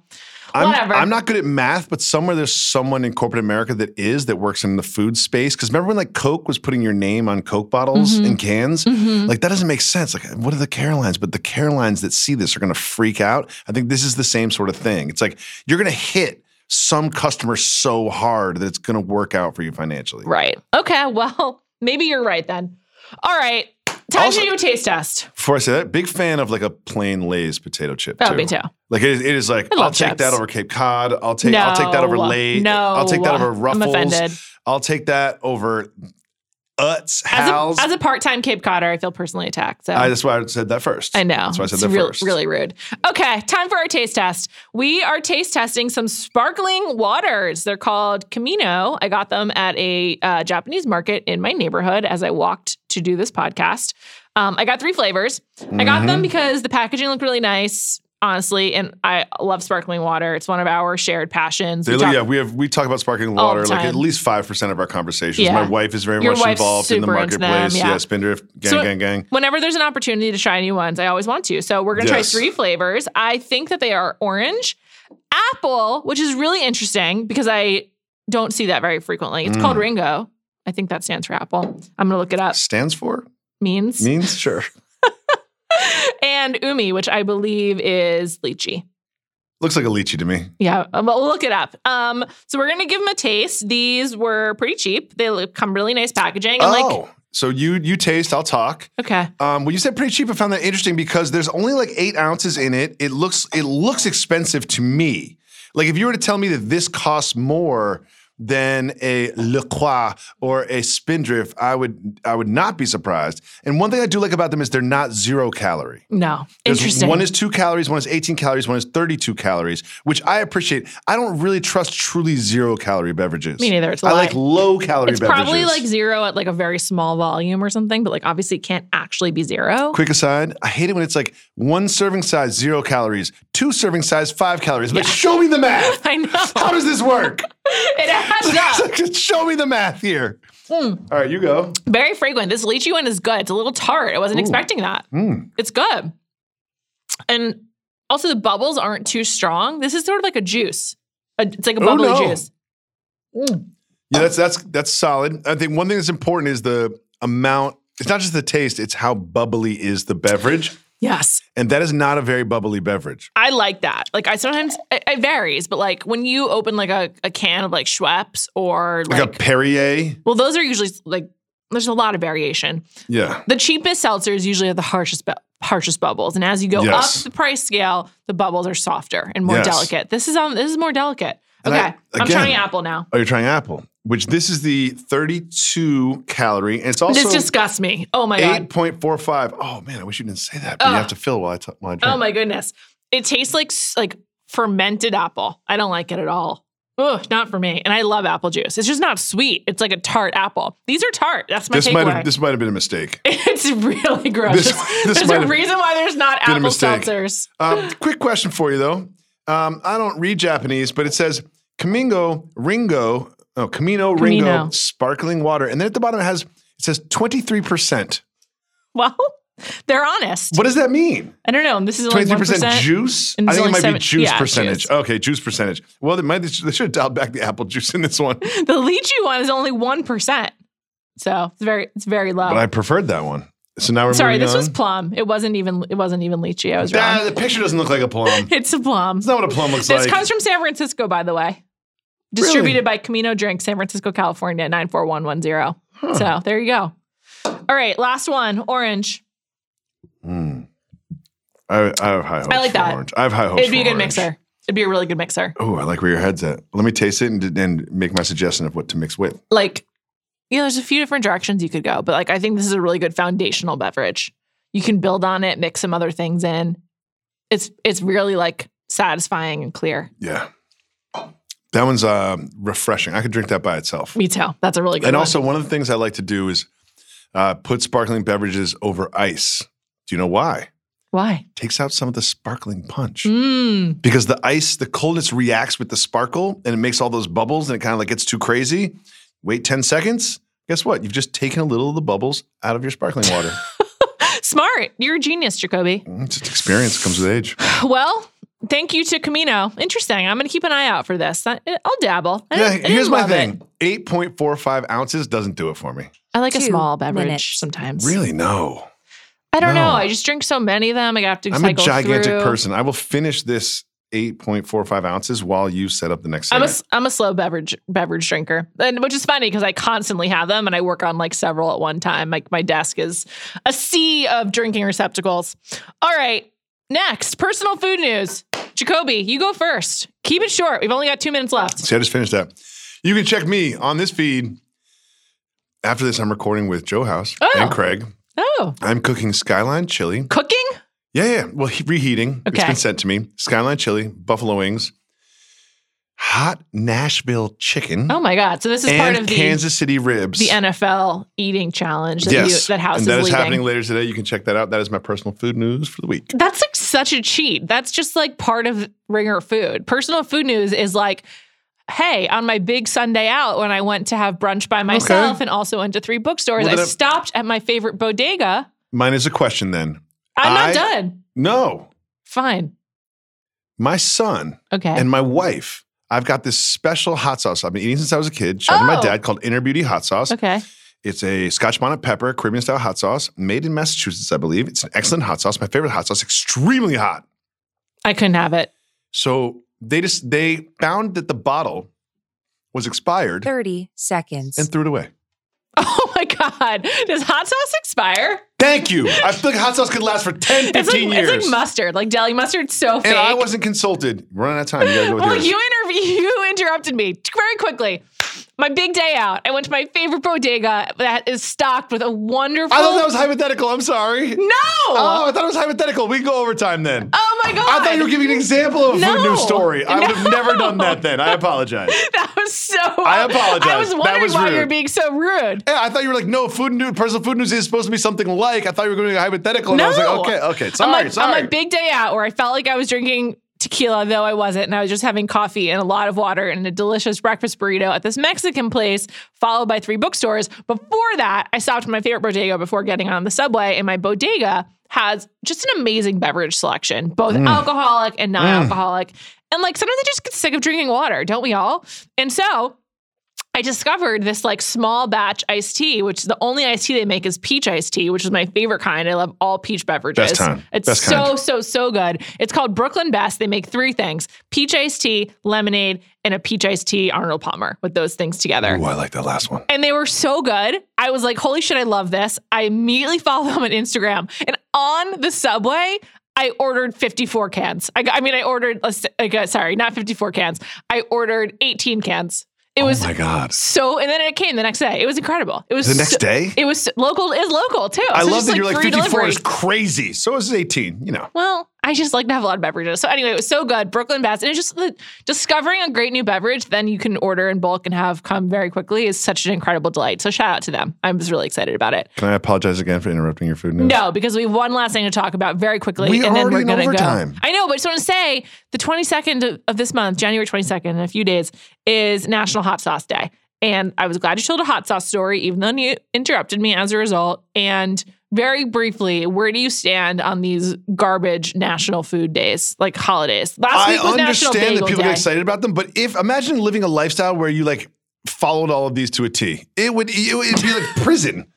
[SPEAKER 2] I'm,
[SPEAKER 1] whatever.
[SPEAKER 2] I'm not good at math, but somewhere there's someone in corporate America that is that works in the food space. Because remember when like Coke was putting your name on Coke bottles
[SPEAKER 1] Mm-hmm.
[SPEAKER 2] and cans? Like that doesn't make sense. Like what are the Carolines? But the Carolines that see this are going to freak out. I think this is the same sort of thing. It's like you're going to hit some customer so hard that it's going to work out for you financially.
[SPEAKER 1] right okay well maybe you're right then all right time
[SPEAKER 2] Also-
[SPEAKER 1] to do a taste test
[SPEAKER 2] Before I say that, big fan of like a plain Lay's potato chip.
[SPEAKER 1] oh
[SPEAKER 2] too.
[SPEAKER 1] me too
[SPEAKER 2] Like it is, it is like I'll
[SPEAKER 1] love
[SPEAKER 2] take that over Cape Cod. I'll take I'll take that over
[SPEAKER 1] No.
[SPEAKER 2] Lay.
[SPEAKER 1] No.
[SPEAKER 2] I'll take that over Ruffles.
[SPEAKER 1] I'm offended.
[SPEAKER 2] I'll take that over Utz,
[SPEAKER 1] as a, as a part-time Cape Codder I feel personally attacked so
[SPEAKER 2] I, that's why I said that first.
[SPEAKER 1] I know.
[SPEAKER 2] That's why I said
[SPEAKER 1] it's
[SPEAKER 2] that
[SPEAKER 1] real-
[SPEAKER 2] first.
[SPEAKER 1] really rude. Okay, time for our taste test. We are taste testing some sparkling waters. They're called Camino. I got them at a uh, Japanese market in my neighborhood as I walked to do this podcast. Um, I got three flavors. I got
[SPEAKER 2] Mm-hmm.
[SPEAKER 1] them because the packaging looked really nice, honestly, and I love sparkling water. It's one of our shared passions. We talk-
[SPEAKER 2] yeah, we have we talk about sparkling water like at least five percent of our conversations.
[SPEAKER 1] Yeah.
[SPEAKER 2] My wife is very
[SPEAKER 1] Your
[SPEAKER 2] much involved in the
[SPEAKER 1] into them,
[SPEAKER 2] marketplace.
[SPEAKER 1] yeah.
[SPEAKER 2] yeah, Spindrift, gang,
[SPEAKER 1] So-
[SPEAKER 2] gang, gang.
[SPEAKER 1] Whenever there's an opportunity to try new ones, I always want to. So we're going to
[SPEAKER 2] Yes.
[SPEAKER 1] try three flavors. I think that they are orange, apple, which is really interesting because I don't see that very frequently. It's
[SPEAKER 2] Mm.
[SPEAKER 1] called Ringo. I think that stands for apple. I'm going to look it up.
[SPEAKER 2] Stands for
[SPEAKER 1] Means.
[SPEAKER 2] means sure.
[SPEAKER 1] and umi, which I believe is lychee.
[SPEAKER 2] Looks like a lychee to me.
[SPEAKER 1] Yeah, but we'll look it up. Um, so we're gonna give them a taste. These were pretty cheap. They come really nice packaging. And
[SPEAKER 2] oh, so you you taste, I'll talk.
[SPEAKER 1] okay,
[SPEAKER 2] Um, when you said pretty cheap, I found that interesting because there's only like eight ounces in it. It looks it looks expensive to me. Like if you were to tell me that this costs more than a La Croix or a Spindrift, I would I would not be surprised. And one thing I do like about them is they're not zero calorie.
[SPEAKER 1] no,
[SPEAKER 2] There's-
[SPEAKER 1] interesting.
[SPEAKER 2] One is two calories, one is 18 calories, one is 32 calories, which I appreciate. I don't really trust truly zero calorie beverages.
[SPEAKER 1] Me neither. It's
[SPEAKER 2] I like low calorie
[SPEAKER 1] it's
[SPEAKER 2] beverages.
[SPEAKER 1] probably like zero at like a very small volume or something, but like obviously it can't actually be zero.
[SPEAKER 2] Quick aside, I hate it when it's like one serving size, zero calories, two serving size, five calories. But
[SPEAKER 1] Yeah.
[SPEAKER 2] show me the math.
[SPEAKER 1] I know.
[SPEAKER 2] How does this work?
[SPEAKER 1] it adds up.
[SPEAKER 2] Show me the math here.
[SPEAKER 1] Hmm.
[SPEAKER 2] All right, you go.
[SPEAKER 1] Very fragrant. This lychee one is good. It's a little tart. I wasn't
[SPEAKER 2] Ooh.
[SPEAKER 1] expecting that.
[SPEAKER 2] Mm.
[SPEAKER 1] It's good. And also the bubbles aren't too strong. This is sort of like a juice. It's like a
[SPEAKER 2] Oh,
[SPEAKER 1] bubbly
[SPEAKER 2] no.
[SPEAKER 1] juice. Mm.
[SPEAKER 2] Yeah, that's that's that's solid. I think one thing that's important is the amount. It's not just the taste; it's how bubbly is the beverage.
[SPEAKER 1] Yes.
[SPEAKER 2] And that is not a very bubbly beverage.
[SPEAKER 1] I like that. Like I sometimes it, it varies, but like when you open like a, a can of like Schweppes or
[SPEAKER 2] Like,
[SPEAKER 1] like,
[SPEAKER 2] a Perrier.
[SPEAKER 1] well, those are usually like there's a lot of variation.
[SPEAKER 2] Yeah.
[SPEAKER 1] The cheapest seltzers usually have the harshest bu- harshest bubbles, and as you go
[SPEAKER 2] Yes.
[SPEAKER 1] up the price scale, the bubbles are softer and more
[SPEAKER 2] Yes.
[SPEAKER 1] delicate. This is um this is more delicate.
[SPEAKER 2] And
[SPEAKER 1] Okay,
[SPEAKER 2] I-
[SPEAKER 1] I'm trying apple now.
[SPEAKER 2] Oh, you're trying apple, which this is the 32 calorie. And it's also
[SPEAKER 1] this disgusts me. Oh my god.
[SPEAKER 2] 8.45. Oh, man, I wish you didn't say that. But you have to fill while I, t- while I drink.
[SPEAKER 1] Oh my goodness. It tastes like like fermented apple. I don't like it at all. Ugh, not for me. And I love apple juice. It's just not sweet. It's like a tart apple. These are tart. That's my
[SPEAKER 2] this might have this might have been a mistake.
[SPEAKER 1] it's really gross.
[SPEAKER 2] This- this
[SPEAKER 1] There's a reason why there's not apple seltzers.
[SPEAKER 2] Um, quick question for you though. Um, I don't read Japanese, but it says Kamingo Ringo, oh Camino Ringo
[SPEAKER 1] Camino.
[SPEAKER 2] sparkling water, and then at the bottom it has it says 23 percent.
[SPEAKER 1] Well, they're honest.
[SPEAKER 2] What does that mean?
[SPEAKER 1] I don't know. This is only
[SPEAKER 2] 23
[SPEAKER 1] 1%.
[SPEAKER 2] percent juice. I think it might
[SPEAKER 1] seven-
[SPEAKER 2] be juice
[SPEAKER 1] yeah,
[SPEAKER 2] percentage.
[SPEAKER 1] juice.
[SPEAKER 2] Okay, juice percentage. Well, they might they should have dialed back the apple juice in this one,
[SPEAKER 1] The lychee one is only 1%. So it's very it's very low.
[SPEAKER 2] but I preferred that one. So now we're
[SPEAKER 1] Sorry, this was plum. It wasn't even it wasn't even lychee. I was
[SPEAKER 2] Ah,
[SPEAKER 1] wrong.
[SPEAKER 2] the picture doesn't look like a plum.
[SPEAKER 1] It's a plum.
[SPEAKER 2] That's not what a plum looks
[SPEAKER 1] This
[SPEAKER 2] like.
[SPEAKER 1] This comes from San Francisco, by the way. Distributed by Camino Drink, San Francisco, California, 94110. So there you go. All right, last one, orange.
[SPEAKER 2] Mm. I, I have high hopes.
[SPEAKER 1] I like
[SPEAKER 2] for
[SPEAKER 1] that.
[SPEAKER 2] Orange. I have high hopes.
[SPEAKER 1] It'd be a good
[SPEAKER 2] orange.
[SPEAKER 1] mixer. It'd be a really good mixer.
[SPEAKER 2] Oh, I like where your head's at. Let me taste it and, and make my suggestion of what to mix with.
[SPEAKER 1] Like, you know, there's a few different directions you could go, but like I think this is a really good foundational beverage. You can build on it, mix some other things in. It's it's really like satisfying and clear.
[SPEAKER 2] Yeah. That one's uh, refreshing. I could drink that by itself.
[SPEAKER 1] Me too. That's a really good one.
[SPEAKER 2] And
[SPEAKER 1] one.
[SPEAKER 2] also, one of the things I like to do is uh, put sparkling beverages over ice. Do you know why?
[SPEAKER 1] why?
[SPEAKER 2] Takes out some of the sparkling punch.
[SPEAKER 1] Mm.
[SPEAKER 2] Because the ice, the coldness reacts with the sparkle and it makes all those bubbles and it kind of like gets too crazy. Wait 10 seconds. Guess what? You've just taken a little of the bubbles out of your sparkling water.
[SPEAKER 1] Smart. You're a genius, Jacoby.
[SPEAKER 2] Mm, it's just experience comes with age.
[SPEAKER 1] Well, thank you to Camino. Interesting. I'm going to keep an eye out for this. I, I'll dabble. I
[SPEAKER 2] Yeah,
[SPEAKER 1] I
[SPEAKER 2] here's my thing. 8.45 ounces doesn't do it for me.
[SPEAKER 1] I like a small beverage
[SPEAKER 3] minutes.
[SPEAKER 1] sometimes.
[SPEAKER 2] Really? No.
[SPEAKER 1] I don't know. I just drink so many of them. I have to
[SPEAKER 2] I'm a gigantic
[SPEAKER 1] through.
[SPEAKER 2] person. I will finish this 8.45 ounces while you set up the next
[SPEAKER 1] I'm a,
[SPEAKER 2] segment.
[SPEAKER 1] s- I'm a slow beverage beverage drinker, and which is funny because I constantly have them, and I work on like several at one time. Like my desk is a sea of drinking receptacles. All right, next personal food news. Jacoby, you go first. Keep it short. We've only got two minutes left.
[SPEAKER 2] See, I just finished that. You can check me on this feed. After this, I'm recording with Joe House
[SPEAKER 1] Oh.
[SPEAKER 2] and Craig.
[SPEAKER 1] Oh,
[SPEAKER 2] I'm cooking Skyline chili.
[SPEAKER 1] cooking?
[SPEAKER 2] Yeah, yeah. Well, he- reheating. it's been sent to me. Skyline chili, buffalo wings, hot Nashville chicken,
[SPEAKER 1] Oh my god! So this is part of the
[SPEAKER 2] Kansas City ribs.
[SPEAKER 1] the NFL eating challenge that
[SPEAKER 2] yes,
[SPEAKER 1] you, that House
[SPEAKER 2] and that
[SPEAKER 1] is
[SPEAKER 2] is
[SPEAKER 1] leading.
[SPEAKER 2] happening later today. You can check that out. That is my personal food news for the week.
[SPEAKER 1] That's such a cheat. That's just like part of Ringer Food. Personal food news is like, hey, on my big Sunday out when I went to have brunch by myself and also went to three bookstores,
[SPEAKER 2] Well,
[SPEAKER 1] I stopped at my favorite bodega.
[SPEAKER 2] Mine is a question then.
[SPEAKER 1] I'm not
[SPEAKER 2] I-
[SPEAKER 1] done.
[SPEAKER 2] No,
[SPEAKER 1] Fine.
[SPEAKER 2] my son
[SPEAKER 1] Okay.
[SPEAKER 2] and my wife. I've got this special hot sauce I've been eating since I was a kid. Shout out to my
[SPEAKER 1] Oh.
[SPEAKER 2] dad called Inner Beauty Hot Sauce.
[SPEAKER 1] okay.
[SPEAKER 2] It's a Scotch bonnet pepper, Caribbean style hot sauce, made in Massachusetts, I believe. It's an excellent hot sauce. My favorite hot sauce, extremely hot.
[SPEAKER 1] I couldn't have it.
[SPEAKER 2] So they just they found that the bottle was expired
[SPEAKER 3] 30 seconds.
[SPEAKER 2] and threw it away.
[SPEAKER 1] Oh my God. Does hot sauce expire?
[SPEAKER 2] Thank you. I feel like hot sauce could last for 10, 15
[SPEAKER 1] It's like,
[SPEAKER 2] years.
[SPEAKER 1] it's like mustard. Like deli mustard's so fake.
[SPEAKER 2] and I wasn't consulted. We're running out of time. You gotta go with
[SPEAKER 1] well,
[SPEAKER 2] yours.
[SPEAKER 1] you interview you interrupted me very quickly. My big day out. I went to my favorite bodega that is stocked with a wonderful.
[SPEAKER 2] I thought that was hypothetical. I'm sorry.
[SPEAKER 1] no.
[SPEAKER 2] Oh, I thought it was hypothetical. We can go overtime then.
[SPEAKER 1] Oh my god!
[SPEAKER 2] I thought you were giving an example of a
[SPEAKER 1] No.
[SPEAKER 2] food news story. I would have never done that then. I apologize.
[SPEAKER 1] that was so.
[SPEAKER 2] I apologize.
[SPEAKER 1] I was
[SPEAKER 2] That
[SPEAKER 1] wondering
[SPEAKER 2] was
[SPEAKER 1] why
[SPEAKER 2] rude.
[SPEAKER 1] you're being so rude.
[SPEAKER 2] Yeah, I thought you were like, no, food news, personal food news is supposed to be something like. I thought you were going to be hypothetical. And I was like,
[SPEAKER 1] No.
[SPEAKER 2] okay, okay.
[SPEAKER 1] on
[SPEAKER 2] Sorry,
[SPEAKER 1] my,
[SPEAKER 2] sorry.
[SPEAKER 1] On my big day out, where I felt like I was drinking tequila, though I wasn't, and I was just having coffee and a lot of water and a delicious breakfast burrito at this Mexican place, followed by three bookstores. Before that, I stopped at my favorite bodega before getting on the subway, and my bodega has just an amazing beverage selection, both
[SPEAKER 2] Mm.
[SPEAKER 1] alcoholic and non-alcoholic. And like sometimes I just get sick of drinking water, don't we all? And so I discovered this like small batch iced tea, which the only iced tea they make is peach iced tea, which is my favorite kind. I love all peach beverages.
[SPEAKER 2] Best kind.
[SPEAKER 1] It's
[SPEAKER 2] Best
[SPEAKER 1] so,
[SPEAKER 2] kind.
[SPEAKER 1] so, so good. It's called Brooklyn Best. They make three things peach iced tea, lemonade, and a peach iced tea Arnold Palmer with those things together.
[SPEAKER 2] Ooh, I like that last one.
[SPEAKER 1] And they were so good. I was like, holy shit, I love this. I immediately followed them on Instagram. And on the subway, I ordered 54 cans. I, I mean, I ordered, let's- I uh, sorry, not 54 cans. I ordered 18 cans. It oh was
[SPEAKER 2] oh my god.
[SPEAKER 1] so, and then it came the next day. It was incredible. It was
[SPEAKER 2] The next
[SPEAKER 1] so-
[SPEAKER 2] day?
[SPEAKER 1] It was local. Is local too.
[SPEAKER 2] I
[SPEAKER 1] So
[SPEAKER 2] love that you're like
[SPEAKER 1] free
[SPEAKER 2] 54
[SPEAKER 1] delivery.
[SPEAKER 2] is crazy. So is 18, you know.
[SPEAKER 1] Well, I just like to have a lot of beverages. So anyway, it was so good. Brooklyn Best. And it's just the, discovering a great new beverage, then you can order in bulk and have come very quickly is such an incredible delight. So shout out to them. I was really excited about it.
[SPEAKER 2] Can I apologize again for interrupting your food news?
[SPEAKER 1] No, because we have one last thing to talk about very quickly.
[SPEAKER 2] We
[SPEAKER 1] and then we're gonna
[SPEAKER 2] overtime.
[SPEAKER 1] go. I know, but I just want to say the 22nd of, of this month, January 22nd, in a few days, is National Hot Sauce Day. And I was glad you told a hot sauce story, even though you interrupted me as a result. And very briefly, where do you stand on these garbage national food days, like holidays? Last
[SPEAKER 2] I
[SPEAKER 1] week was National
[SPEAKER 2] understand that people
[SPEAKER 1] Day.
[SPEAKER 2] get excited about them, but if imagine living a lifestyle where you like followed all of these to a T, it would it would be like prison.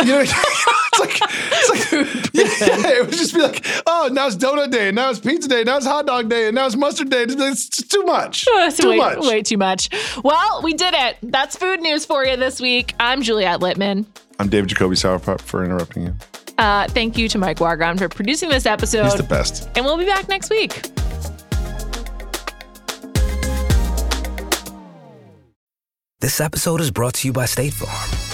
[SPEAKER 2] You know, it's like it's like yeah, it would just be like, oh, now it's donut day, and now it's pizza day, now it's hot dog day, and now it's mustard day. It's, too much.
[SPEAKER 1] It's
[SPEAKER 2] too
[SPEAKER 1] way,
[SPEAKER 2] much.
[SPEAKER 1] way too much. Well, we did it. That's food news for you this week. I'm Juliet Litman.
[SPEAKER 2] I'm David Jacoby Sourpup for interrupting you.
[SPEAKER 1] Uh, thank you to Mike Wargron for producing this episode.
[SPEAKER 2] He's the best.
[SPEAKER 1] and we'll be back next week.
[SPEAKER 7] This episode is brought to you by State Farm.